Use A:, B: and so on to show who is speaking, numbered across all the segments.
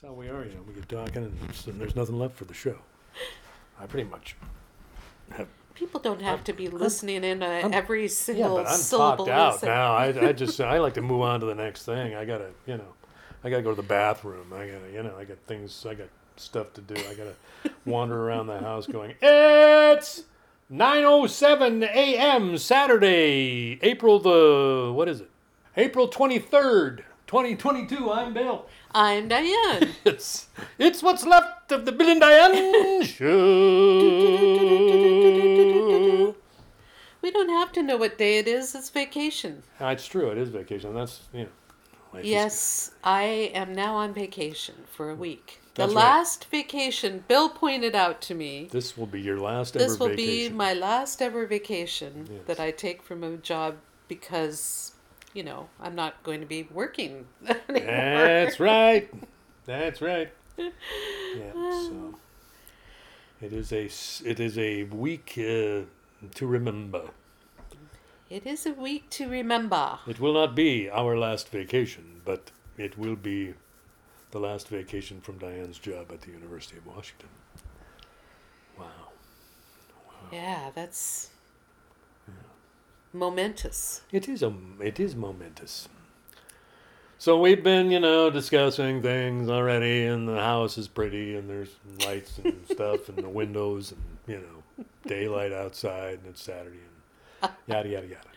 A: That's how we are, you know. We get talking and s- and there's nothing left for the show. I pretty much have.
B: People don't have to be listening in uh,
A: I'm-
B: every
A: Yeah,
B: single
A: but I'm
B: syllable.
A: out
B: say.
A: now. I, I just I like to move on to the next thing. I gotta you know, I gotta go to the bathroom. I gotta you know I got things. I got stuff to do. I gotta wander around the house going. It's 9:07 a.m. Saturday, April the what is it? April 23rd, 2022. I'm Bill.
B: I'm Diane.
A: It's it's what's left of the Bill and Diane show.
B: we don't have to know what day it is. It's vacation.
A: Ah, it's true. It is vacation. That's you know.
B: Yes, I am now on vacation for a week.
A: That's
B: the
A: right.
B: last vacation, Bill pointed out to me.
A: This will be your last ever vacation.
B: This will
A: vacation.
B: be my last ever vacation
A: Yes.
B: that I take from a job because, you know, I'm not going to be working anymore.
A: That's right. That's right. Yeah. So it is a it is a week uh, to remember.
B: It is a week to remember.
A: It will not be our last vacation, but it will be the last vacation from Diane's job at the University of Washington. Wow.
B: Yeah, that's momentous.
A: It is a it is momentous. So we've been, you know, discussing things already, and the house is pretty, and there's lights and stuff, and the windows, and you know, daylight outside, and it's Saturday, and yada yada yada,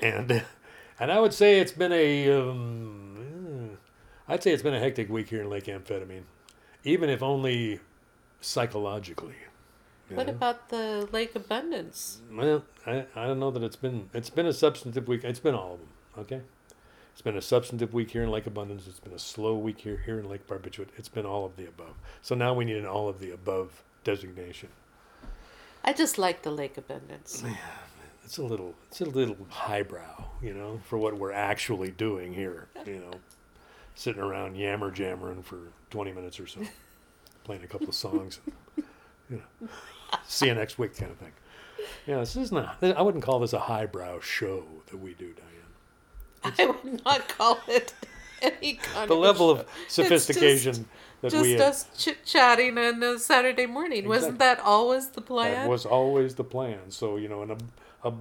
A: and and I would say it's been a, um, I'd say it's been a hectic week here in Lake Amphetamine, even if only psychologically.
B: What about the lake abundance?
A: Well, I, I don't know that it's been it's been a substantive week. It's been all of them. Okay, it's been a substantive week here in Lake Abundance. It's been a slow week here here in Lake Barbiturate. It's been all of the above. So now we need an all of the above designation.
B: I just like the lake abundance.
A: Yeah, It's a little it's a little highbrow, you know, for what we're actually doing here. You know, sitting around yammer jammering for twenty minutes or so, playing a couple of songs. You know, see you next week kind of thing. Yeah, this is not. I wouldn't call this a highbrow show that we do, Diane.
B: I would not call it any kind
A: The
B: of a
A: level of
B: show. It's
A: sophistication that
B: Just
A: we
B: us chit chatting on a Saturday morning. Wasn't that always the plan?
A: that was always the plan. So you know, in a, a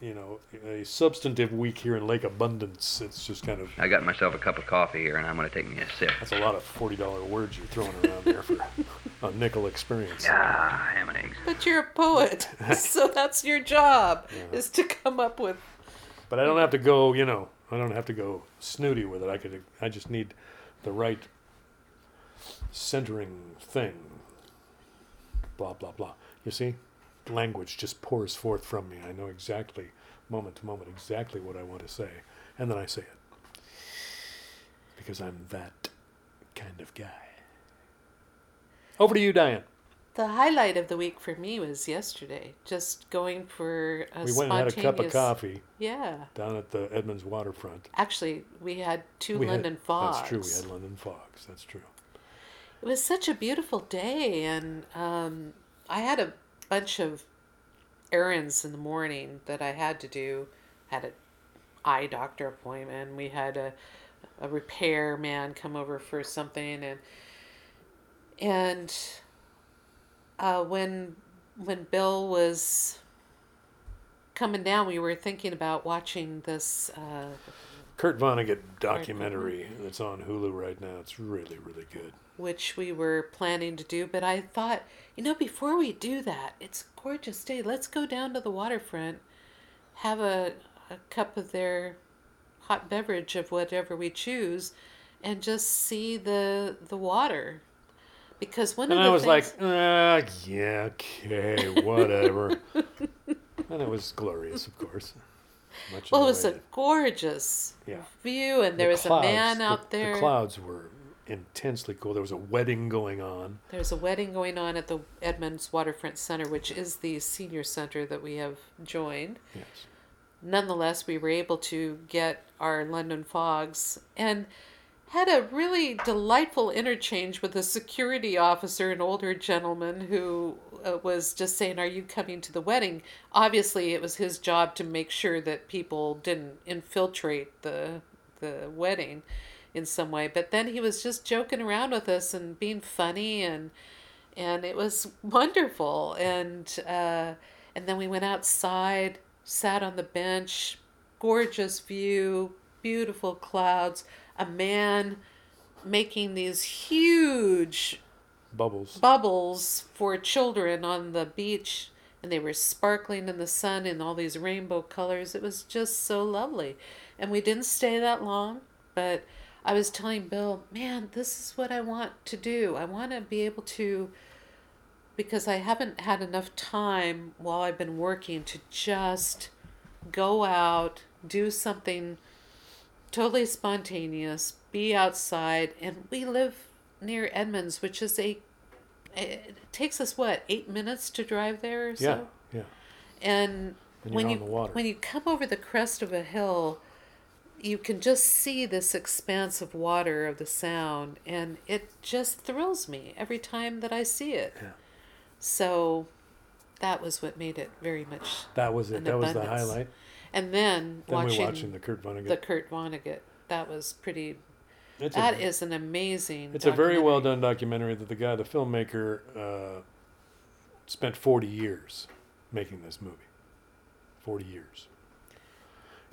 A: you know a substantive week here in Lake Abundance, it's just kind of
C: I got myself a cup of coffee here, and I'm going to take me a sip.
A: that's a lot of forty dollar words you're throwing around there for a nickel experience.
C: Ah, ham and eggs.
B: But you're a poet, so that's your job is to come up with.
A: But I don't have to go. You know, I don't have to go snooty with it. I could. I just need the right centering thing. Blah blah blah. You see, language just pours forth from me. I know exactly, moment to moment, exactly what I want to say, and then I say it because I'm that kind of guy. Over to you, Diane.
B: The highlight of the week for me was yesterday, just going for a
A: We went and had a cup of
B: spontaneous-
A: coffee
B: Yeah,
A: down at the Edmonds waterfront.
B: actually, we had two
A: We had-
B: London fogs.
A: That's true. We had London fogs. That's true.
B: It was such a beautiful day, and um, I had a bunch of errands in the morning that I had to do. Had an eye doctor appointment. We had a a repair man come over for something, and and uh, when when Bill was coming down, we were thinking about watching this. Uh,
A: Kurt Vonnegut documentary that's on Hulu right now. It's really, really good.
B: which we were planning to do, but I thought, you know, before we do that, it's a gorgeous day. Let's go down to the waterfront, have a, a cup of their hot beverage of whatever we choose, and just see the the water. Because one of the
A: And
B: of
A: I was
B: things,
A: like, ah, yeah, okay, whatever. and it was glorious, of course. Much
B: well, it was a gorgeous
A: Yeah.
B: view, and there
A: The
B: was
A: clouds-
B: a man
A: the-
B: out there.
A: The clouds were intensely cool. There was a wedding going on.
B: There's a wedding going on at the Edmonds Waterfront Center, which is the senior center that we have joined.
A: Yes.
B: nonetheless, we were able to get our London fogs and had a really delightful interchange with a security officer, an older gentleman who uh, was just saying, Are you coming to the wedding? Obviously, it was his job to make sure that people didn't infiltrate the, the wedding. in some way. But then he was just joking around with us and being funny and and it was wonderful. And uh, and then we went outside, sat on the bench, gorgeous view, beautiful clouds, a man making these huge
A: Bubbles.
B: bubbles for children on the beach and they were sparkling in the sun in all these rainbow colors. It was just so lovely. And we didn't stay that long, but I was telling Bill, man, this is what I want to do. I want to be able to, because I haven't had enough time while I've been working to just go out, do something totally spontaneous, be outside. And we live near Edmonds, which is a, it takes us what, eight minutes to drive there or so?
A: Yeah, yeah.
B: And
A: And
B: when you
A: on the water.
B: when you come over the crest of a hill, you can just see this expanse of water of the sound, and it just thrills me every time that I see it.
A: Yeah.
B: So that was what made it very much.
A: That was it. That was the highlight.
B: And then,
A: Then
B: watching,
A: we're watching the Kurt Vonnegut.
B: the Kurt Vonnegut, that was pretty.
A: it's
B: That
A: a,
B: is an amazing.
A: It's a very well done documentary that the guy, the filmmaker, uh, spent 40 years making this movie. 40 years.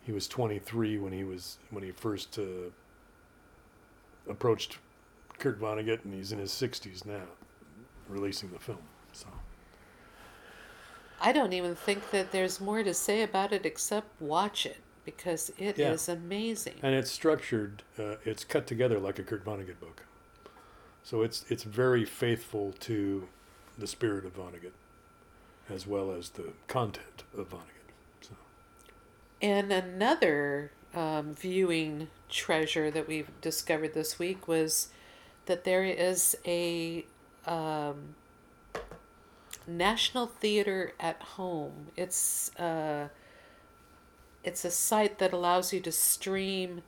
A: He was 23 when he was when he first uh, approached Kurt Vonnegut, and he's in his 60s now, releasing the film.
B: I don't even think that there's more to say about it except watch it because it is
A: Yeah.
B: amazing.
A: and it's structured, uh, it's cut together like a Kurt Vonnegut book. So it's it's very faithful to the spirit of Vonnegut, as well as the content of Vonnegut. So
B: And another um, viewing treasure that we've discovered this week was that there is a um, National Theater at Home. It's uh, it's a site that allows you to stream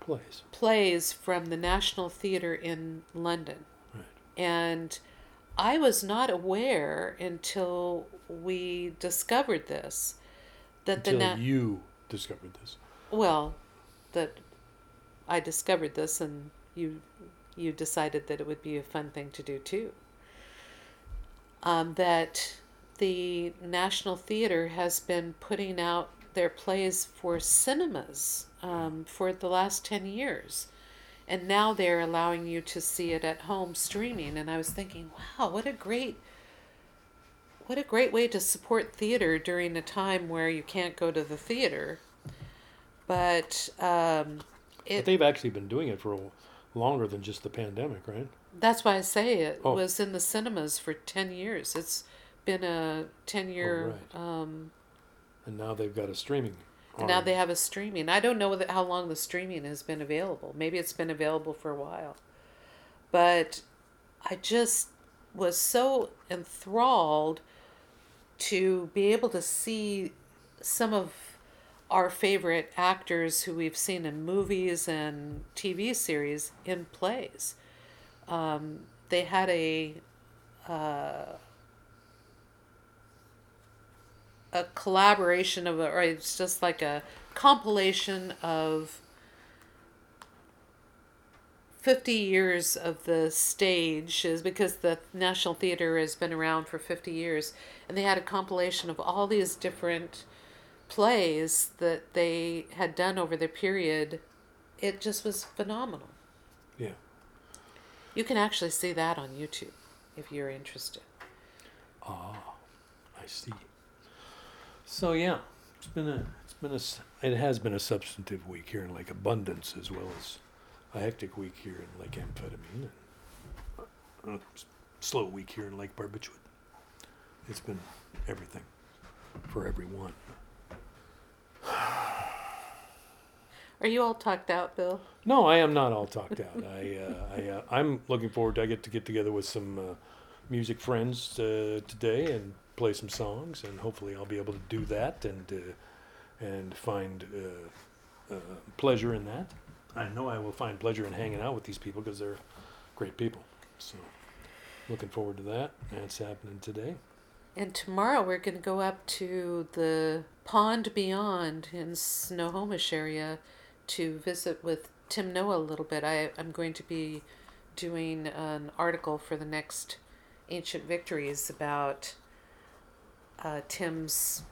A: plays,
B: plays from the National Theater in London.
A: right?
B: And I was not aware until we discovered this that the
A: Until
B: na-
A: you discovered this.
B: well that I discovered this and you you decided that it would be a fun thing to do too. Um, that the National Theater has been putting out their plays for cinemas um, for the last 10 years. And now they're allowing you to see it at home streaming. And I was thinking, wow, what a great what a great way to support theater during a time where you can't go to the theater. But um,
A: But they've actually been doing it for a, longer than just the pandemic, right?
B: That's why I say it
A: Oh.
B: was in the cinemas for 10 years. It's been a 10 year
A: right.
B: um,
A: And now they've got a streaming.
B: and now they have a streaming. I don't know how long the streaming has been available. Maybe it's been available for a while. But I just was so enthralled to be able to see some of our favorite actors who we've seen in movies and TV series in plays. Um, they had a uh, a collaboration of, or it's just like a compilation of 50 years of the stage is because the National Theater has been around for 50 years and they had a compilation of all these different plays that they had done over the period it just was phenomenal
A: Yeah.
B: You can actually see that on YouTube if you're interested
A: Ah, I see. So yeah, it's been a it's been a it has been a substantive week here in Lake Abundance as well as a hectic week here in Lake Amphetamine and a slow week here in Lake Barbituate. It's been everything for everyone.
B: are you all talked out Bill
A: No, I am not all talked out. I, uh, I, uh, I'm looking forward to I get to get together with some uh, music friends uh, today and play some songs, and hopefully I'll be able to do that and uh, and find uh, uh, pleasure in that. I know I will find pleasure in hanging out with these people because they're great people. So, looking forward to that. That's happening today.
B: And tomorrow we're going to go up to the Pond Beyond in Snohomish area to visit with Tim Noah a little bit. I, I'm going to be doing an article for the next Ancient Victories about uh, Tim's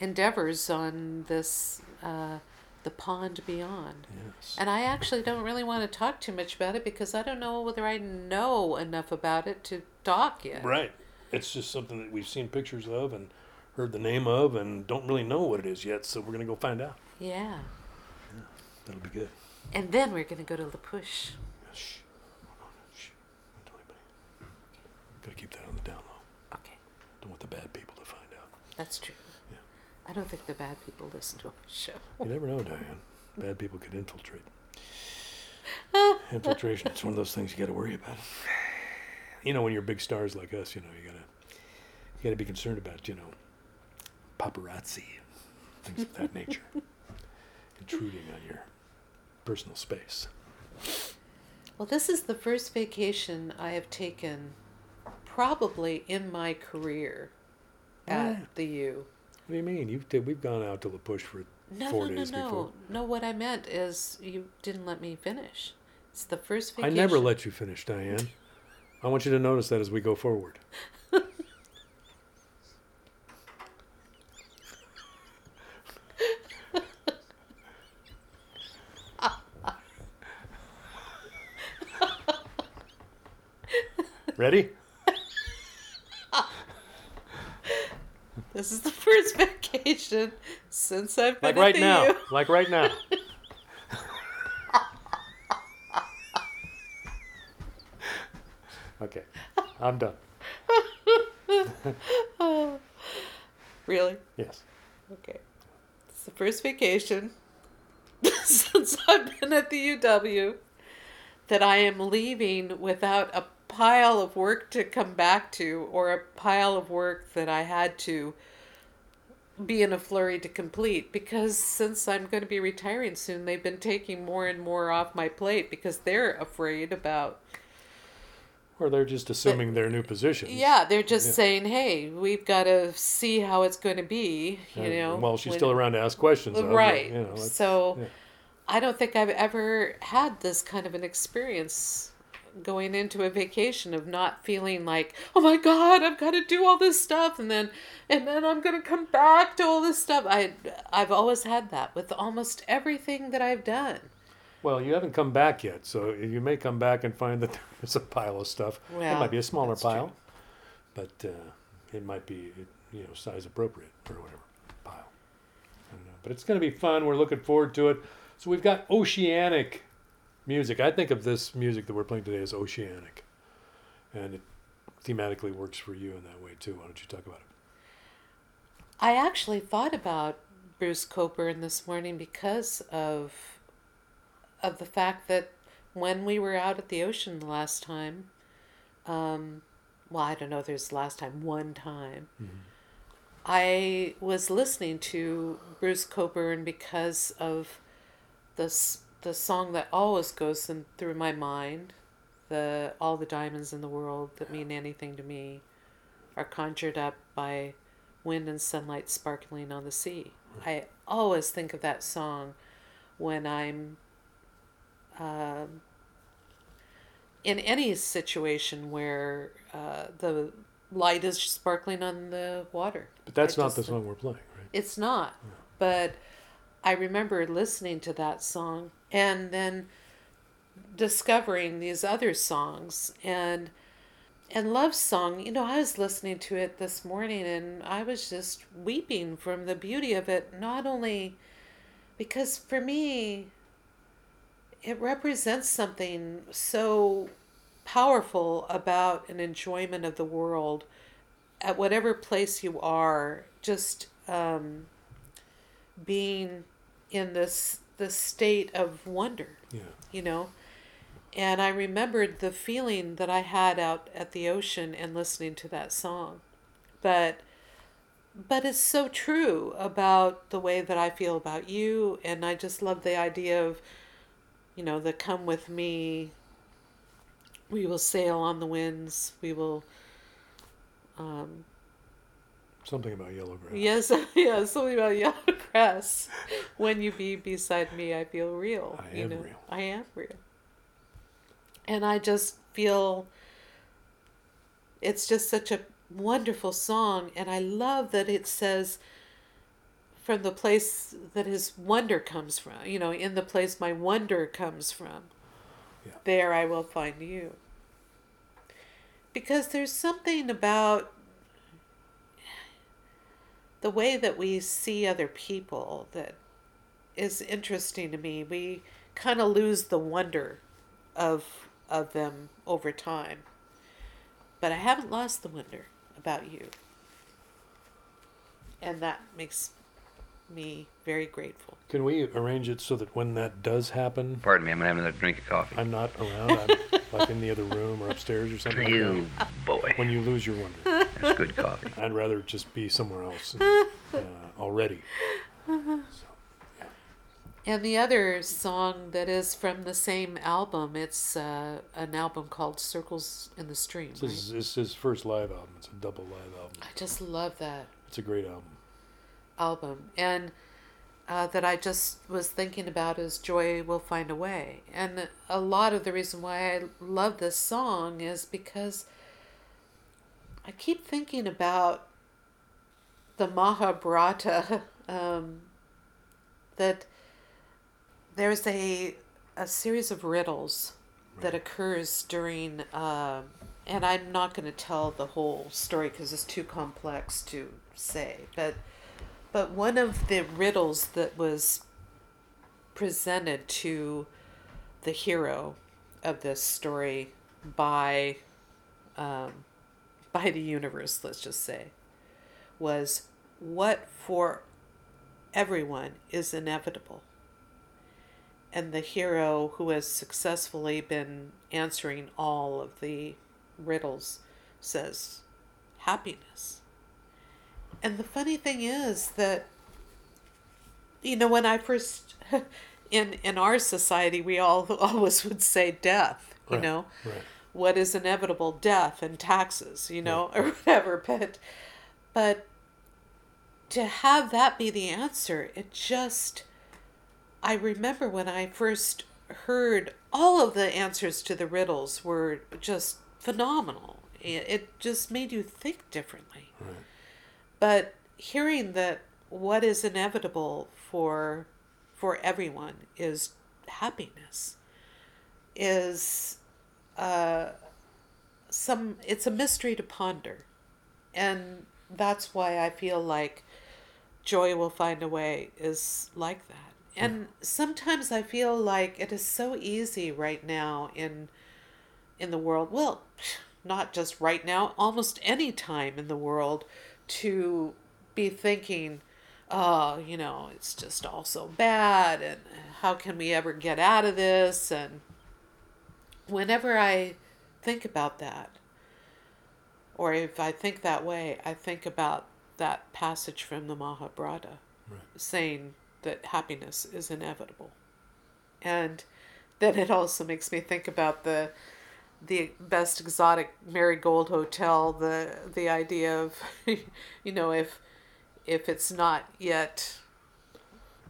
B: endeavors on this, uh, the pond beyond.
A: Yes.
B: And I actually don't really want to talk too much about it because I don't know whether I know enough about it to talk yet.
A: Right. It's just something that we've seen pictures of and heard the name of and don't really know what it is yet, so we're going to go find out.
B: Yeah.
A: That'll be good.
B: And then we're going to go to La Push.
A: Shh. Hold on. Shh. Don't tell anybody. Gotta keep that on the down low.
B: Okay,
A: Don't want the bad people to find out.
B: that's true.
A: Yeah.
B: I don't think the bad people listen to our show.
A: You never know, Diane. Bad people could infiltrate. Infiltration. It's one of those things you got to worry about. You know, when you're big stars like us, you know, you gotta you gotta be concerned about, you know, paparazzi, things of that nature, intruding on your personal space.
B: Well, this is the first vacation I have taken probably in my career at
A: Yeah.
B: the U.
A: What do you mean? You've t- we've gone out to La Push for
B: No,
A: four
B: no, no,
A: days
B: no.
A: before.
B: No, what I meant is you didn't let me finish. It's the first vacation.
A: I never let you finish, Diane. I want you to notice that as we go forward. Ready?
B: This is the first vacation since I've been
A: Like right now.
B: U.
A: Like right now. okay. I'm done.
B: Really?
A: Yes.
B: Okay. It's the first vacation since I've been at the UW that I am leaving without a pile of work to come back to or a pile of work that I had to be in a flurry to complete because since I'm going to be retiring soon, they've been taking more and more off my plate because they're afraid about
A: Or they're just assuming their new positions.
B: yeah, they're just
A: Yeah.
B: saying, "Hey, we've got to see how it's going to be," you
A: And,
B: know.
A: Well, she's
B: when-
A: still around to ask questions. of, but,
B: right.
A: You know,
B: so
A: yeah.
B: I don't think I've ever had this kind of an experience going into a vacation of not feeling like, "Oh my god, I've got to do all this stuff and then and then I'm going to come back to all this stuff." I I've always had that with almost everything that I've done.
A: Well, you haven't come back yet, so you may come back and find that there's a pile of stuff. it might be a smaller
B: that's true.
A: pile, but uh, it might be you know size appropriate or whatever pile. I don't know, but it's going to be fun. We're looking forward to it. So we've got oceanic music. I think of this music that we're playing today as oceanic, and it thematically works for you in that way too. Why don't you talk about it?
B: I actually thought about Bruce Cockburn this morning because of of the fact that when we were out at the ocean the last time, um, well, I don't know if there's the last time, one time, I was listening to Bruce Cockburn because of this the song that always goes in, through my mind, the all the diamonds in the world that mean anything to me, are conjured up by wind and sunlight sparkling on the sea. I always think of that song when I'm um, in any situation where uh, the light is sparkling on the water.
A: But that's
B: I
A: not the
B: think-
A: song we're playing, right?
B: It's not, but I remember listening to that song and then discovering these other songs and and love song you know i was listening to it this morning and i was just weeping from the beauty of it not only because for me it represents something so powerful about an enjoyment of the world at whatever place you are just um, being in this this state of wonder
A: Yeah.
B: you know and i remembered the feeling that i had out at the ocean and listening to that song but but it's so true about the way that i feel about you and i just love the idea of you know the come with me we will sail on the winds we will um
A: Something about yellow grass.
B: yes yeah something about yellow express when you be beside me, I feel real.
A: I
B: you
A: am
B: know,
A: real.
B: I am real. And I just feel it's just such a wonderful song. And I love that it says, from the place that his wonder comes from, you know, in the place my wonder comes from,
A: Yeah.
B: there I will find you. Because there's something about the way that we see other people that is interesting to me. We kind of lose the wonder of of them over time. But I haven't lost the wonder about you. And that makes me very grateful.
A: Can we arrange it so that when that does happen,
C: Pardon me, I'm gonna have another drink of coffee.
A: I'm not around, I'm like in the other room or upstairs or something
C: You
A: that?
C: boy,
A: When you lose your wonder,
C: that's good coffee.
A: I'd rather just be somewhere else uh, already. So,
B: And the other song that is from the same album, it's uh, an album called Circles in the Stream.
A: this
B: Right?
A: is, this is his first live album. It's a double live album.
B: I just love that
A: It's a great album.
B: album. And uh, that I just was thinking about is Joy Will Find a Way. And a lot of the reason why I love this song is because I keep thinking about the Mahabharata, um, that there's a, a series of riddles that occurs during, uh, and I'm not going to tell the whole story because it's too complex to say, but but one of the riddles that was presented to the hero of this story by um, by the universe, let's just say, was what for everyone is inevitable. And the hero who has successfully been answering all of the riddles says, happiness. And the funny thing is that, you know, when I first, in, in our society, we all always would say death, you
A: Right,
B: know
A: Right.
B: What is inevitable death and taxes you know or whatever but but to have that be the answer it just i remember when i first heard all of the answers to the riddles were just phenomenal. It, it just made you think differently.
A: Right.
B: but hearing that what is inevitable for for everyone is happiness is uh, some it's a mystery to ponder. And that's why i feel like joy will find a way is like that. And sometimes i feel like it is so easy right now in in the world well not just right now almost any time in the world to be thinking oh you know it's just all so bad and how can we ever get out of this? And whenever I think about that, or if I think that way, I think about that passage from the Mahabharata
A: Right.
B: saying that happiness is inevitable. And then it also makes me think about the the best exotic marigold hotel, the the idea of you know, if if it's not yet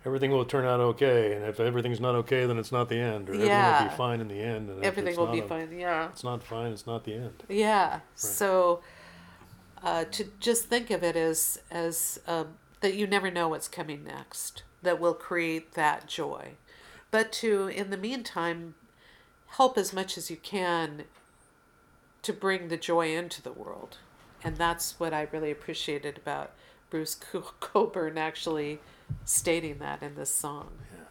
A: Everything will turn out okay, and if everything's not okay, then it's not the end, or everything will be fine in the end. And
B: everything will be
A: a-
B: fine. Yeah.
A: It's not fine. It's not the end.
B: Yeah. So uh, to just think of it as as um, that you never know what's coming next that will create that joy, but to in the meantime help as much as you can to bring the joy into the world, and that's what I really appreciated about Bruce Co- Cockburn actually stating that in this song.
D: In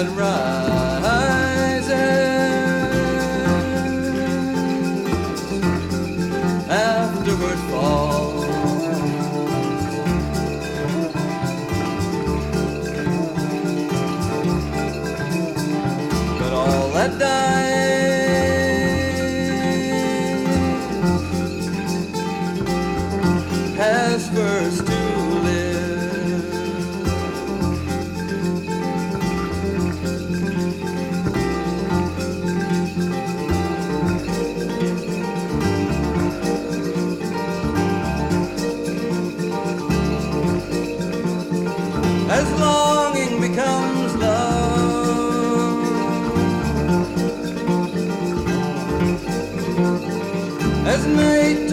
D: Everything as longing becomes love. As night